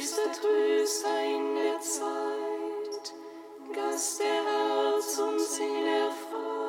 Tröster, Tröster in der Zeit, Gast der Herz und Seele der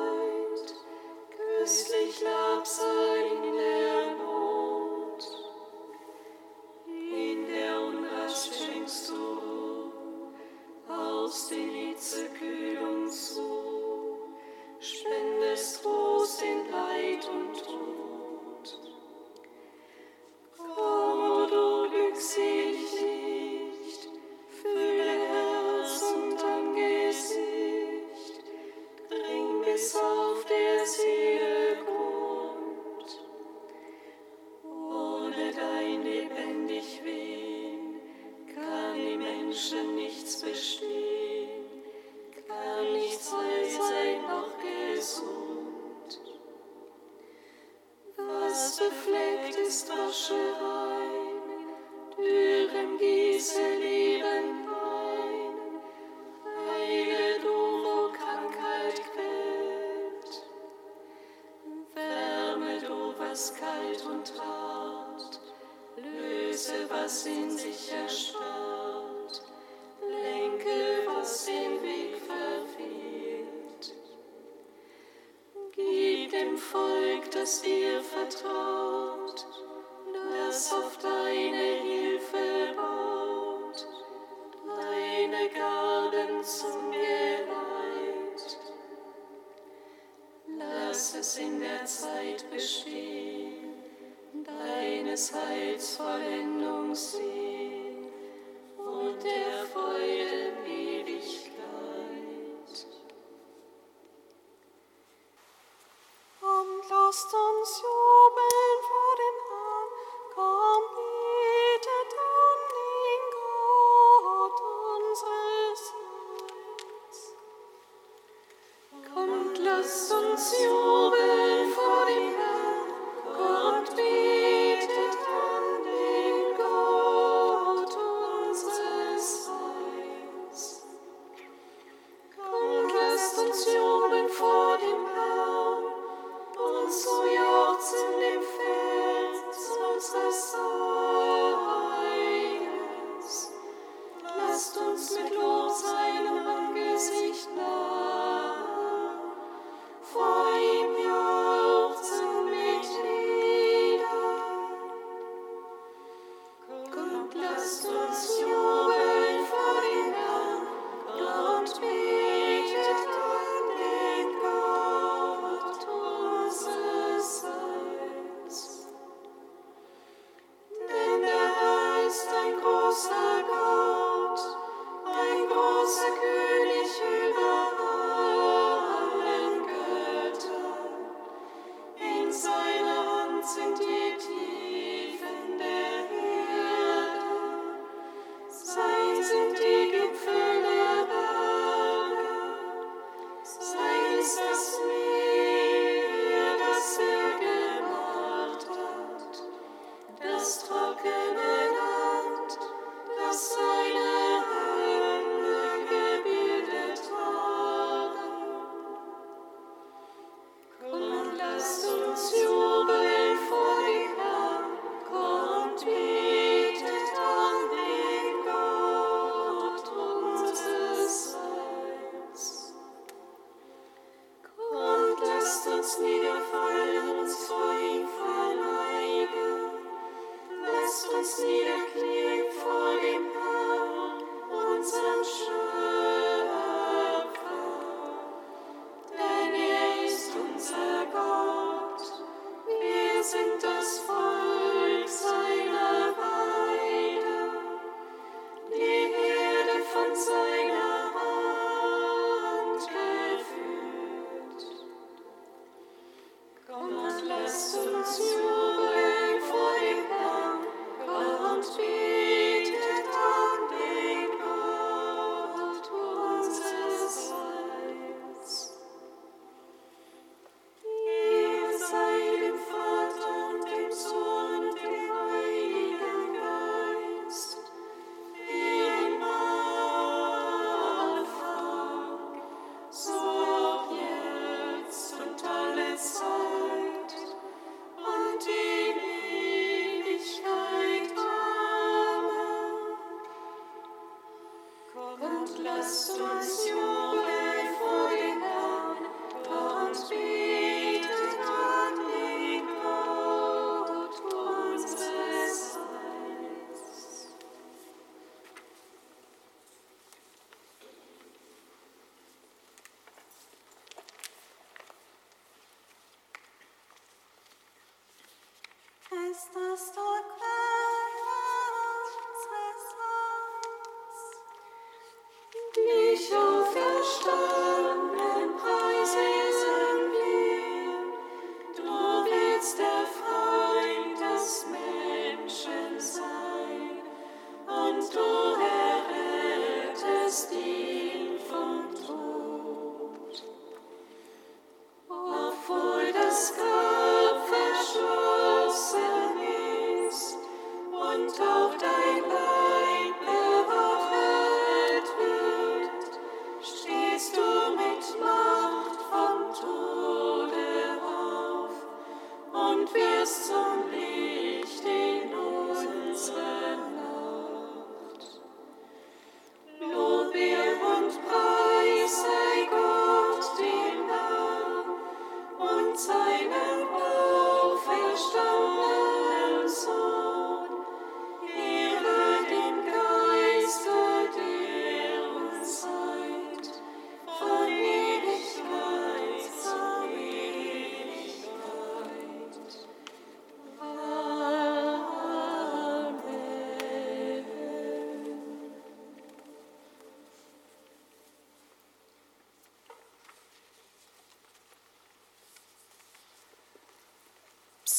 Volk, das dir vertraut. Und lasst uns jubeln vor dem Herrn und beten.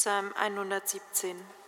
Psalm 117.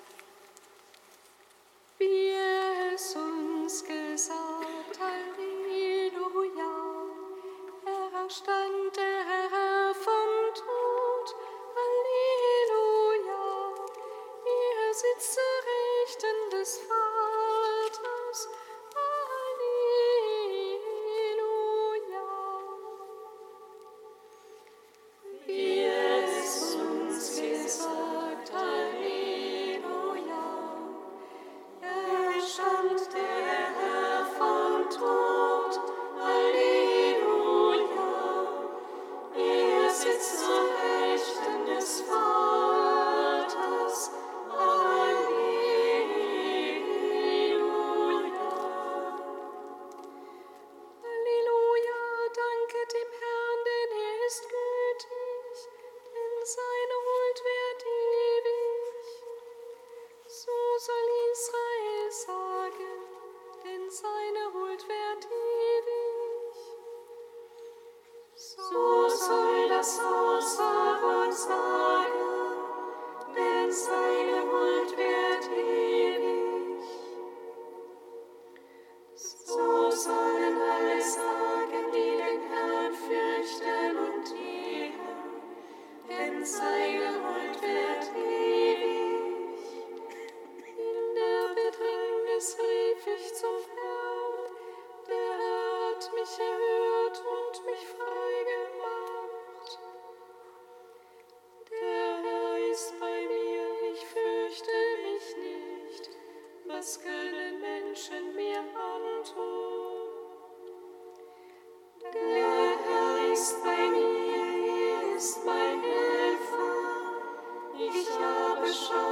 Shh.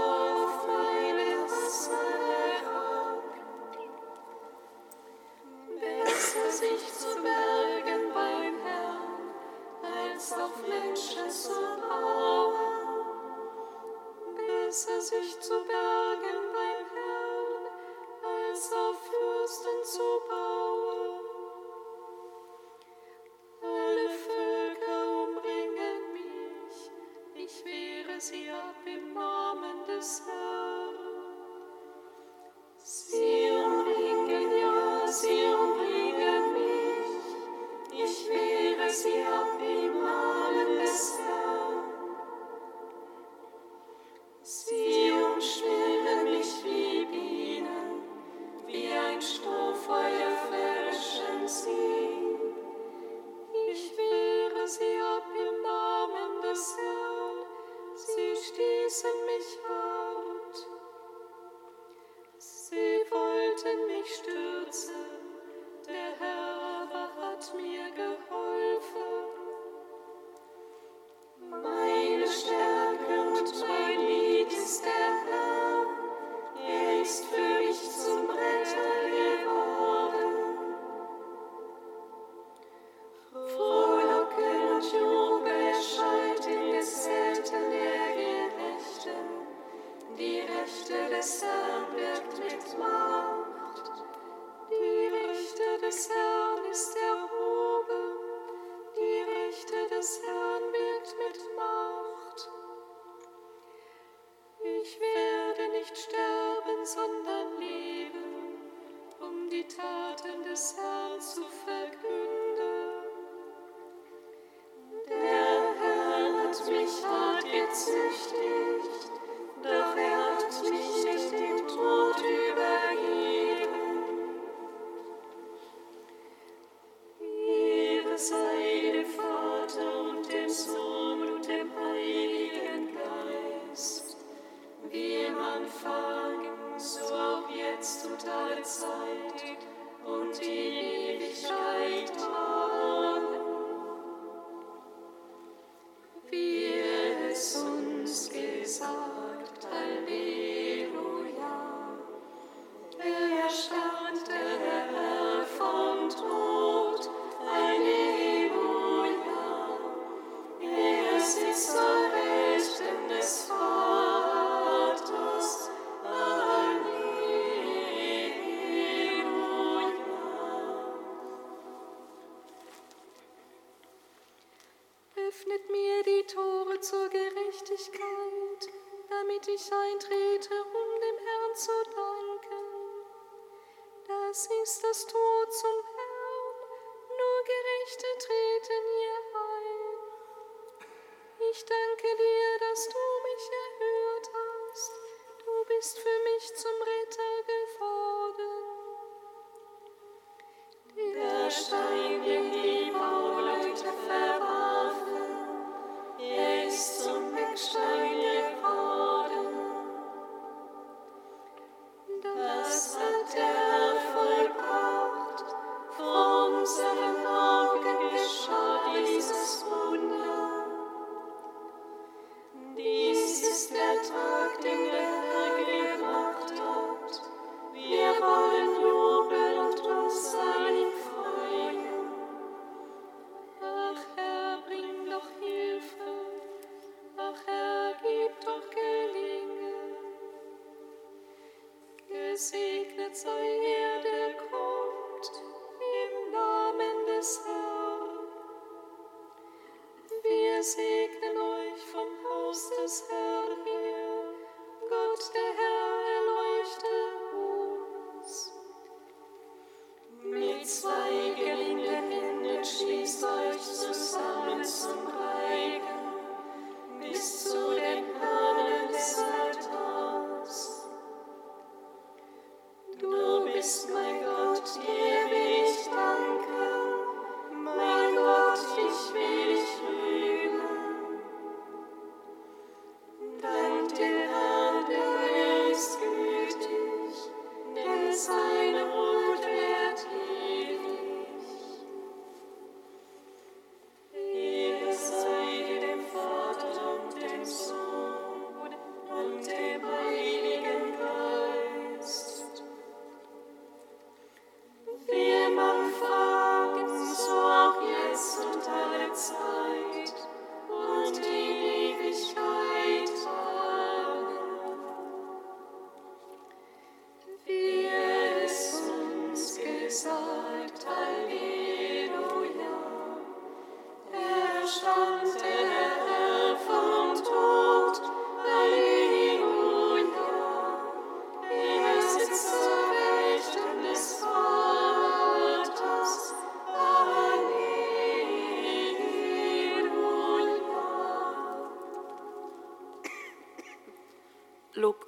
Das ist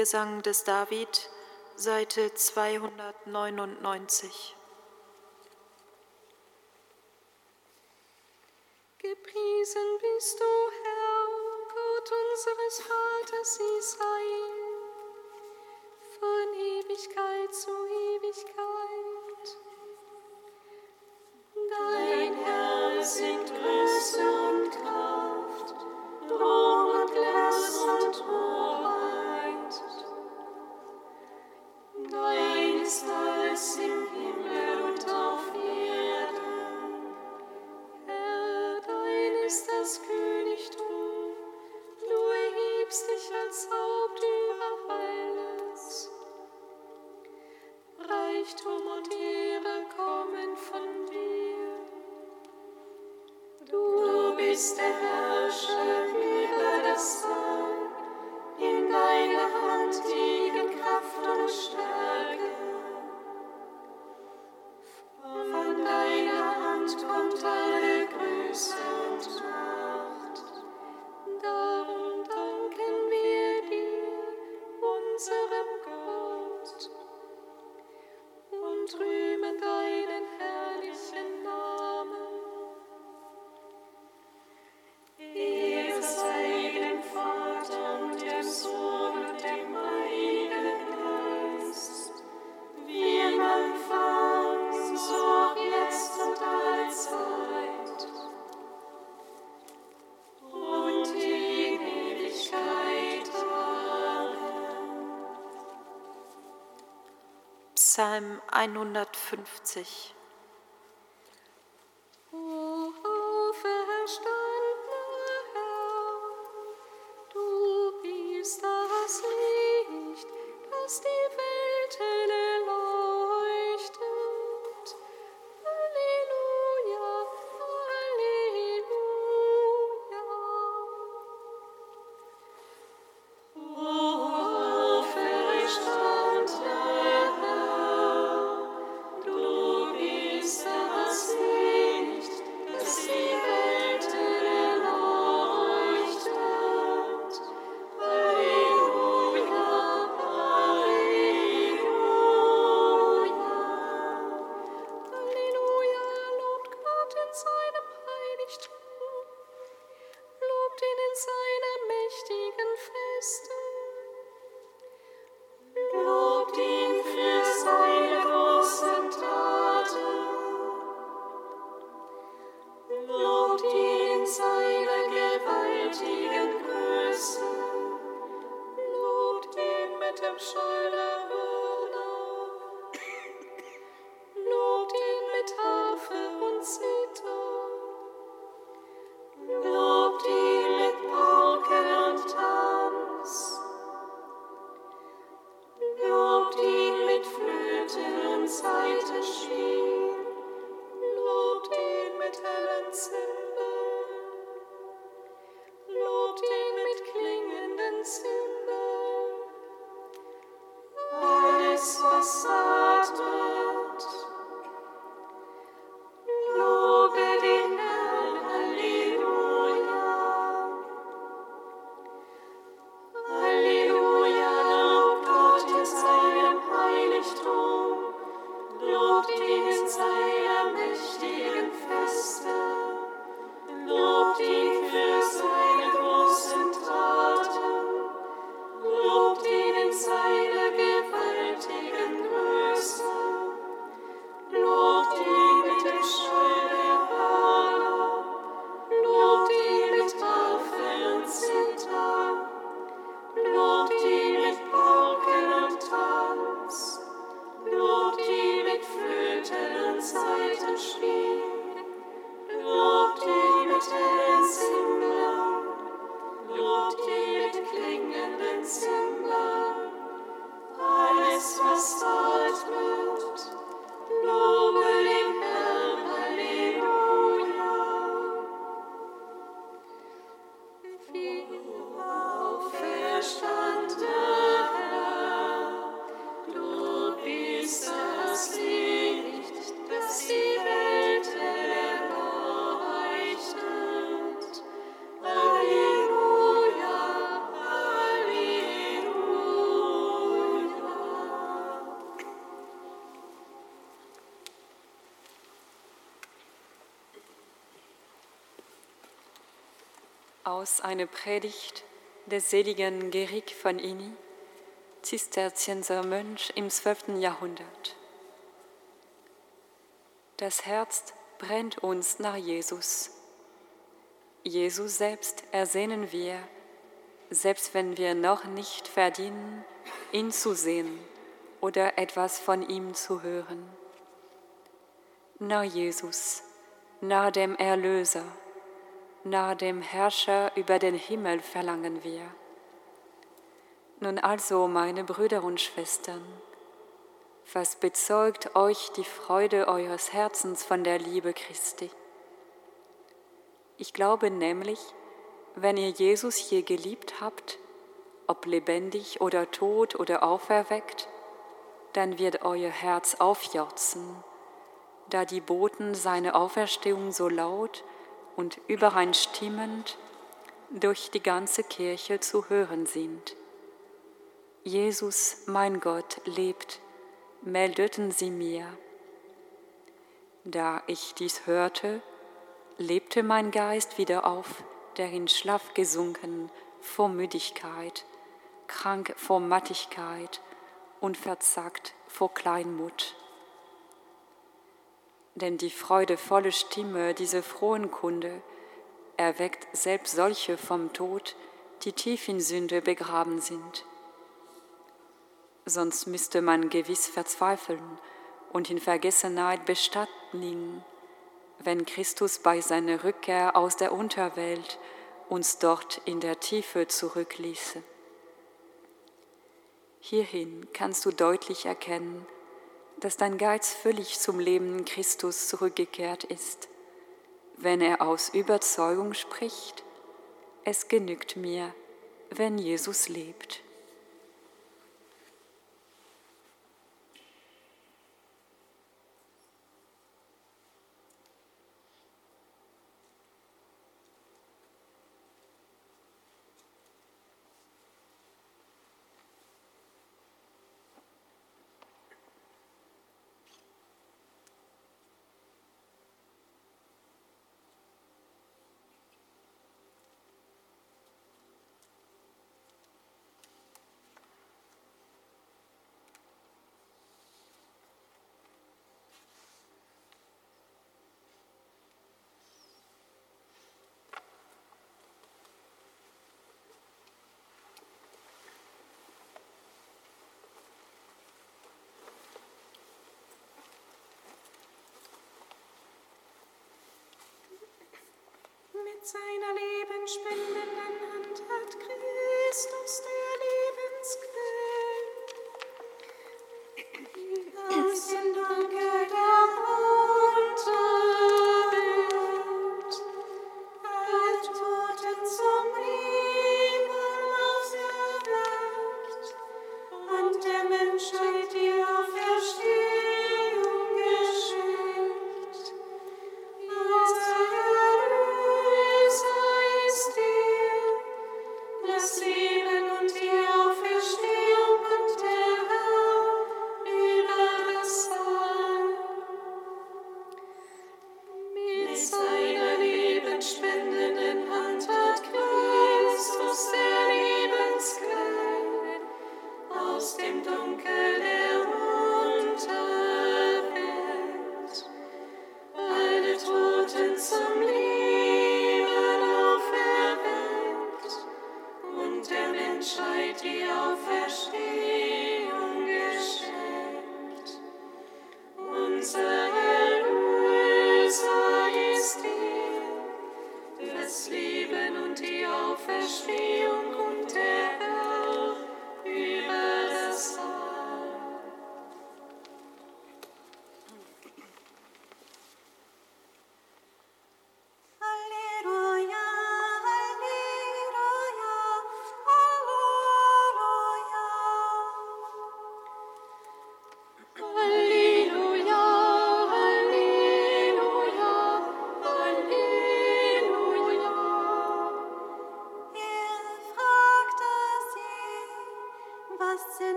Lobgesang des David, Seite 299. Psalm 150. heutigen Grüßen. Lobt ihn mit dem Schein. Aus einer Predigt des seligen Gerig von Ini, Zisterzienser Mönch im 12. Jahrhundert. Das Herz brennt uns nach Jesus. Jesus selbst ersehnen wir, selbst wenn wir noch nicht verdienen, ihn zu sehen oder etwas von ihm zu hören. Nach Jesus, nach dem Erlöser, nach dem Herrscher über den Himmel verlangen wir. Nun also, meine Brüder und Schwestern, was bezeugt euch die Freude eures Herzens von der Liebe Christi? Ich glaube nämlich, wenn ihr Jesus je geliebt habt, ob lebendig oder tot oder auferweckt, dann wird euer Herz aufjauchzen, da die Boten seiner Auferstehung so laut und übereinstimmend durch die ganze Kirche zu hören sind. Jesus, mein Gott, lebt, meldeten sie mir. Da ich dies hörte, lebte mein Geist wieder auf, der in Schlaf gesunken vor Müdigkeit, krank vor Mattigkeit und verzagt vor Kleinmut. Denn die freudevolle Stimme dieser frohen Kunde erweckt selbst solche vom Tod, die tief in Sünde begraben sind. Sonst müsste man gewiss verzweifeln und in Vergessenheit bestatten liegen, wenn Christus bei seiner Rückkehr aus der Unterwelt uns dort in der Tiefe zurückließe. Hierhin kannst du deutlich erkennen, dass dein Geiz völlig zum Leben Christus zurückgekehrt ist. Wenn er aus Überzeugung spricht, es genügt mir, wenn Jesus lebt. Mit seiner lebenspendenden Hand hat Christus, der der Menschheit die Auferstehung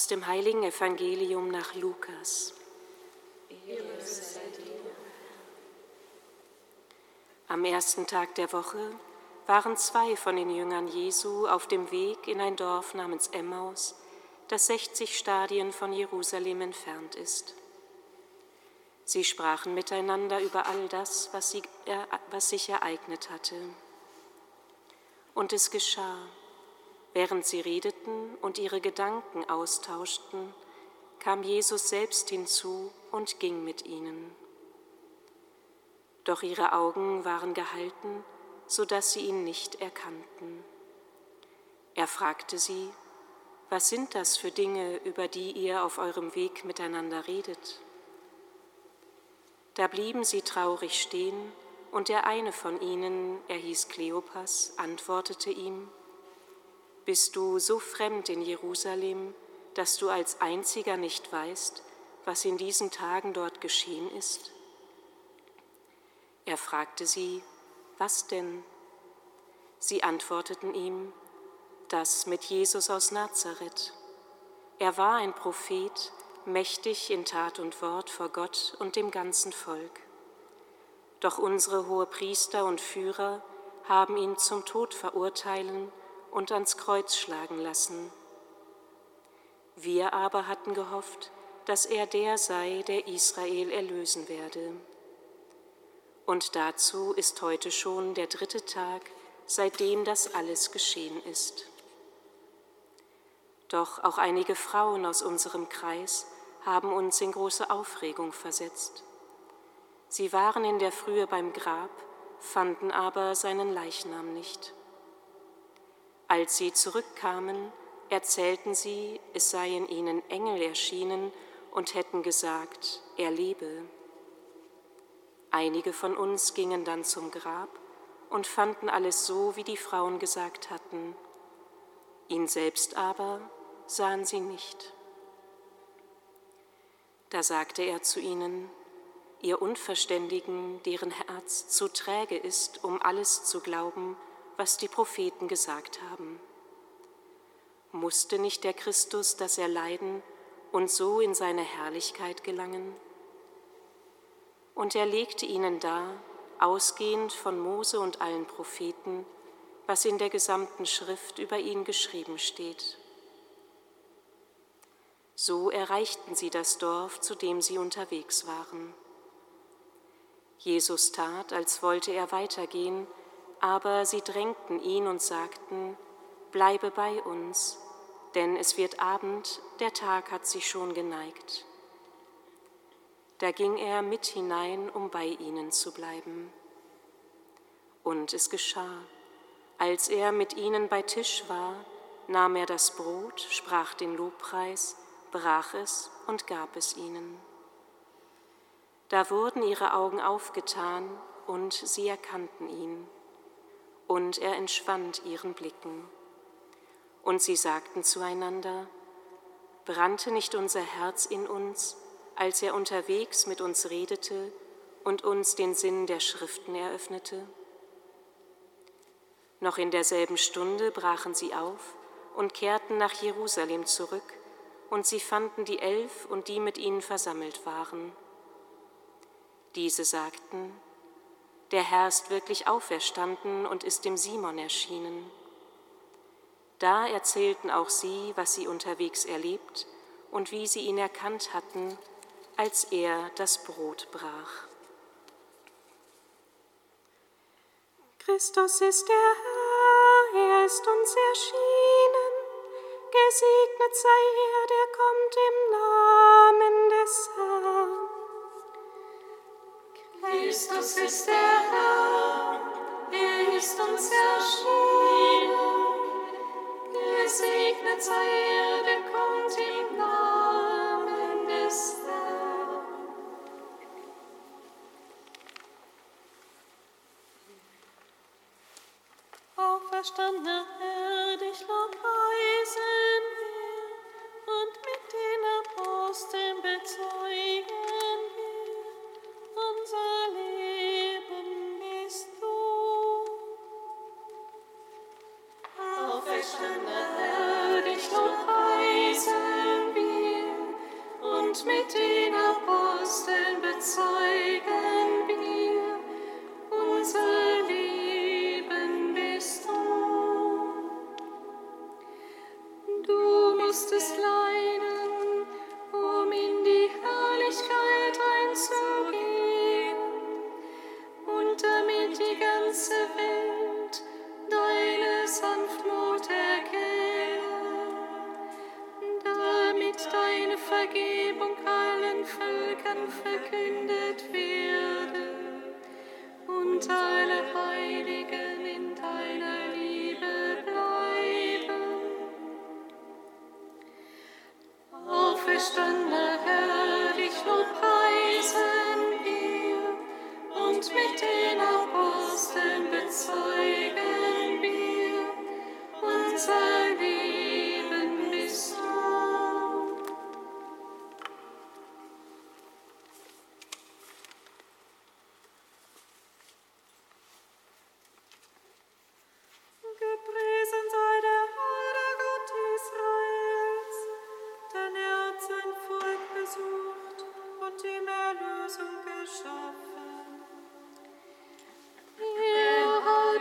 Aus dem heiligen Evangelium nach Lukas. Am ersten Tag der Woche waren zwei von den Jüngern Jesu auf dem Weg in ein Dorf namens Emmaus, das 60 Stadien von Jerusalem entfernt ist. Sie sprachen miteinander über all das, was, sie, er, was sich ereignet hatte. Und es geschah, während sie redeten und ihre Gedanken austauschten, kam Jesus selbst hinzu und ging mit ihnen. Doch ihre Augen waren gehalten, so dass sie ihn nicht erkannten. Er fragte sie, was sind das für Dinge, über die ihr auf eurem Weg miteinander redet? Da blieben sie traurig stehen und der eine von ihnen, er hieß Kleopas, antwortete ihm, Bist du so fremd in Jerusalem, dass du als einziger nicht weißt, was in diesen Tagen dort geschehen ist? Er fragte sie, was denn? Sie antworteten ihm, das mit Jesus aus Nazareth. Er war ein Prophet, mächtig in Tat und Wort vor Gott und dem ganzen Volk. Doch unsere Hohepriester und Führer haben ihn zum Tod verurteilen und ans Kreuz schlagen lassen. Wir aber hatten gehofft, dass er der sei, der Israel erlösen werde. Und dazu ist heute schon der dritte Tag, seitdem das alles geschehen ist. Doch auch einige Frauen aus unserem Kreis haben uns in große Aufregung versetzt. Sie waren in der Frühe beim Grab, fanden aber seinen Leichnam nicht. Als sie zurückkamen, erzählten sie, es seien ihnen Engel erschienen und hätten gesagt, er lebe. Einige von uns gingen dann zum Grab und fanden alles so, wie die Frauen gesagt hatten. Ihn selbst aber sahen sie nicht. Da sagte er zu ihnen, ihr Unverständigen, deren Herz zu träge ist, um alles zu glauben, was die Propheten gesagt haben. Musste nicht der Christus das erleiden und so in seine Herrlichkeit gelangen? Und er legte ihnen dar, ausgehend von Mose und allen Propheten, was in der gesamten Schrift über ihn geschrieben steht. So erreichten sie das Dorf, zu dem sie unterwegs waren. Jesus tat, als wollte er weitergehen, aber sie drängten ihn und sagten, Bleibe bei uns, denn es wird Abend, der Tag hat sich schon geneigt. Da ging er mit hinein, um bei ihnen zu bleiben. Und es geschah, als er mit ihnen bei Tisch war, nahm er das Brot, sprach den Lobpreis, brach es und gab es ihnen. Da wurden ihre Augen aufgetan und sie erkannten ihn, und er entschwand ihren Blicken. Und sie sagten zueinander, brannte nicht unser Herz in uns, als er unterwegs mit uns redete und uns den Sinn der Schriften eröffnete? Noch in derselben Stunde brachen sie auf und kehrten nach Jerusalem zurück, und sie fanden die Elf und die mit ihnen versammelt waren. Diese sagten, der Herr ist wirklich auferstanden und ist dem Simon erschienen. Da erzählten auch sie, was sie unterwegs erlebt und wie sie ihn erkannt hatten, als er das Brot brach. Christus ist der Herr, er ist uns erschienen. Gesegnet sei er, der kommt im Namen des Herrn. Christus ist der Herr, er ist uns erschienen. Gesegnet sei er, der kommt im Namen des Herrn. Auferstandener Herr, dich lobpreisen wir und mit den Aposteln bezeugen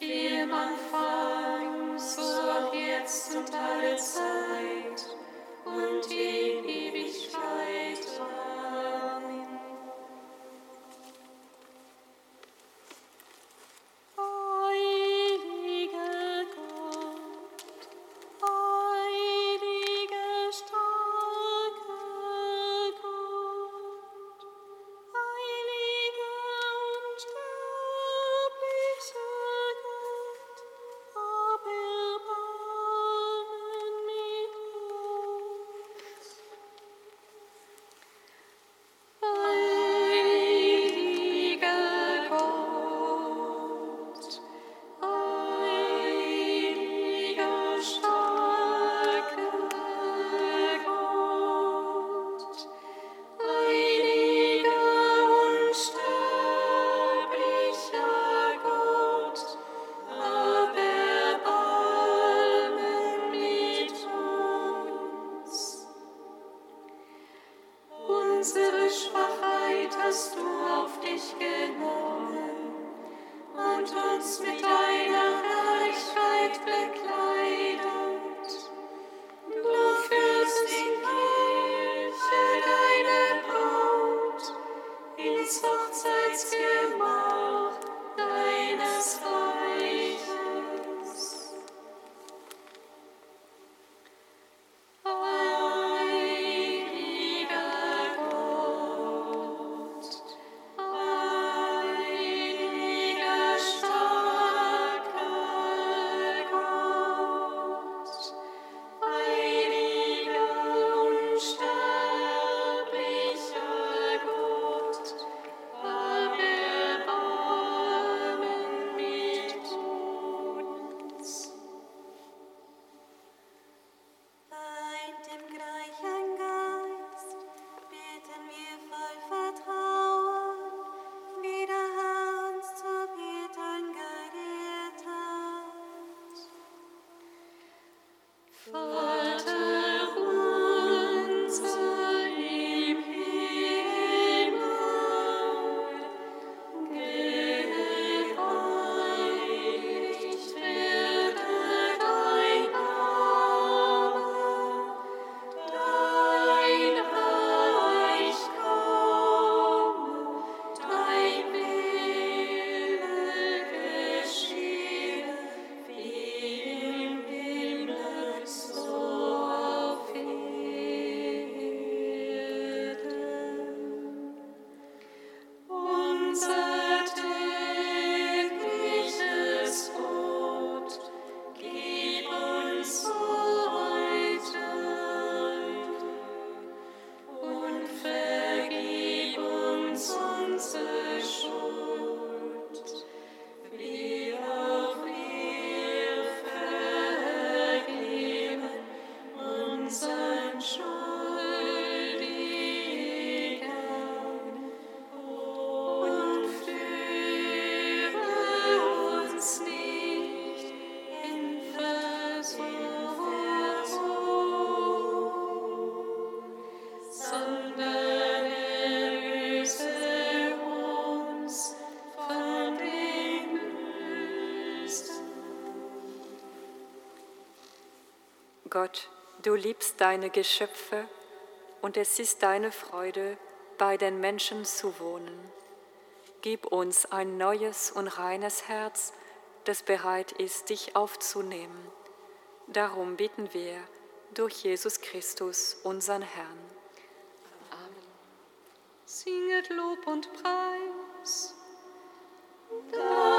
wie im Anfang, so auch jetzt und alle Zeit und in Ewigkeit. Amen. uns mit Gott, du liebst deine Geschöpfe und es ist deine Freude, bei den Menschen zu wohnen. Gib uns ein neues und reines Herz, das bereit ist, dich aufzunehmen. Darum bitten wir durch Jesus Christus, unseren Herrn. Amen. Singet Lob und Preis. Dank